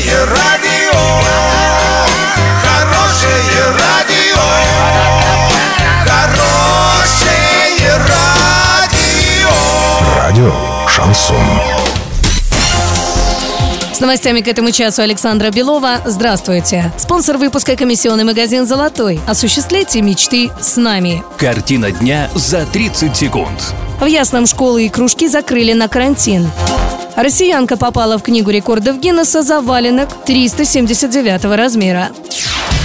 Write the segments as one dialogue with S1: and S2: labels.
S1: Хорошее радио, хорошее радио, хорошее радио.
S2: Радио Шансон.
S3: С новостями к этому часу Александра Белова. Здравствуйте. Спонсор выпуска комиссионный магазин «Золотой». Осуществляйте мечты с нами.
S4: Картина дня за 30 секунд.
S3: В Ясном школы и кружки закрыли на карантин. Россиянка попала в книгу рекордов Гиннесса за валенок 379 размера.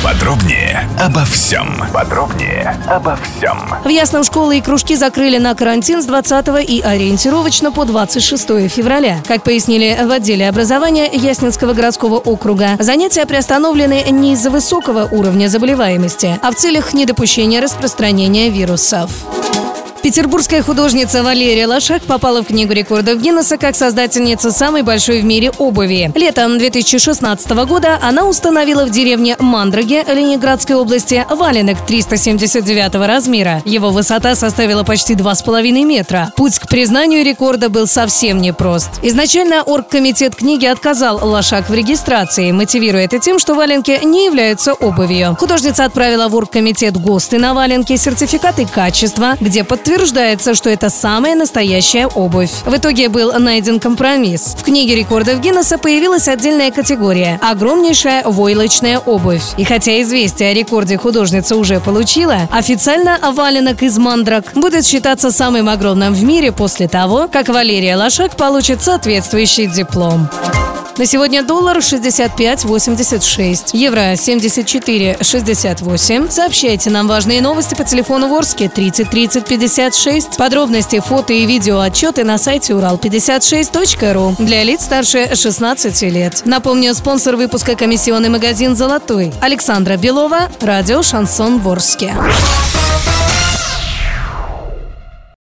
S2: Подробнее обо всем. Подробнее обо всем.
S3: В Ясном школы и кружки закрыли на карантин с 20 и ориентировочно по 26 февраля. Как пояснили в отделе образования Яснинского городского округа, занятия приостановлены не из-за высокого уровня заболеваемости, а в целях недопущения распространения вирусов. Петербургская художница Валерия Лошак попала в Книгу рекордов Гиннесса как создательница самой большой в мире обуви. Летом 2016 года она установила в деревне Мандраге Ленинградской области валенок 379 размера. Его высота составила почти 2,5 метра. Путь к признанию рекорда был совсем непрост. Изначально оргкомитет книги отказал Лошак в регистрации, мотивируя это тем, что валенки не являются обувью. Художница отправила в оргкомитет ГОСТы на валенки, сертификаты качества, где подтверждается Утверждается, что это самая настоящая обувь. В итоге был найден компромисс. В книге рекордов Гиннесса появилась отдельная категория – огромнейшая войлочная обувь. И хотя известие о рекорде художница уже получила, официально валенок из мандрак будет считаться самым огромным в мире после того, как Валерия Лошак получит соответствующий диплом. На сегодня доллар 65.86, евро 74.68. Сообщайте нам важные новости по телефону Ворске 30 30 56. Подробности, фото и видео отчеты на сайте урал56.ру для лиц старше 16 лет. Напомню, спонсор выпуска комиссионный магазин «Золотой». Александра Белова, радио «Шансон Ворске».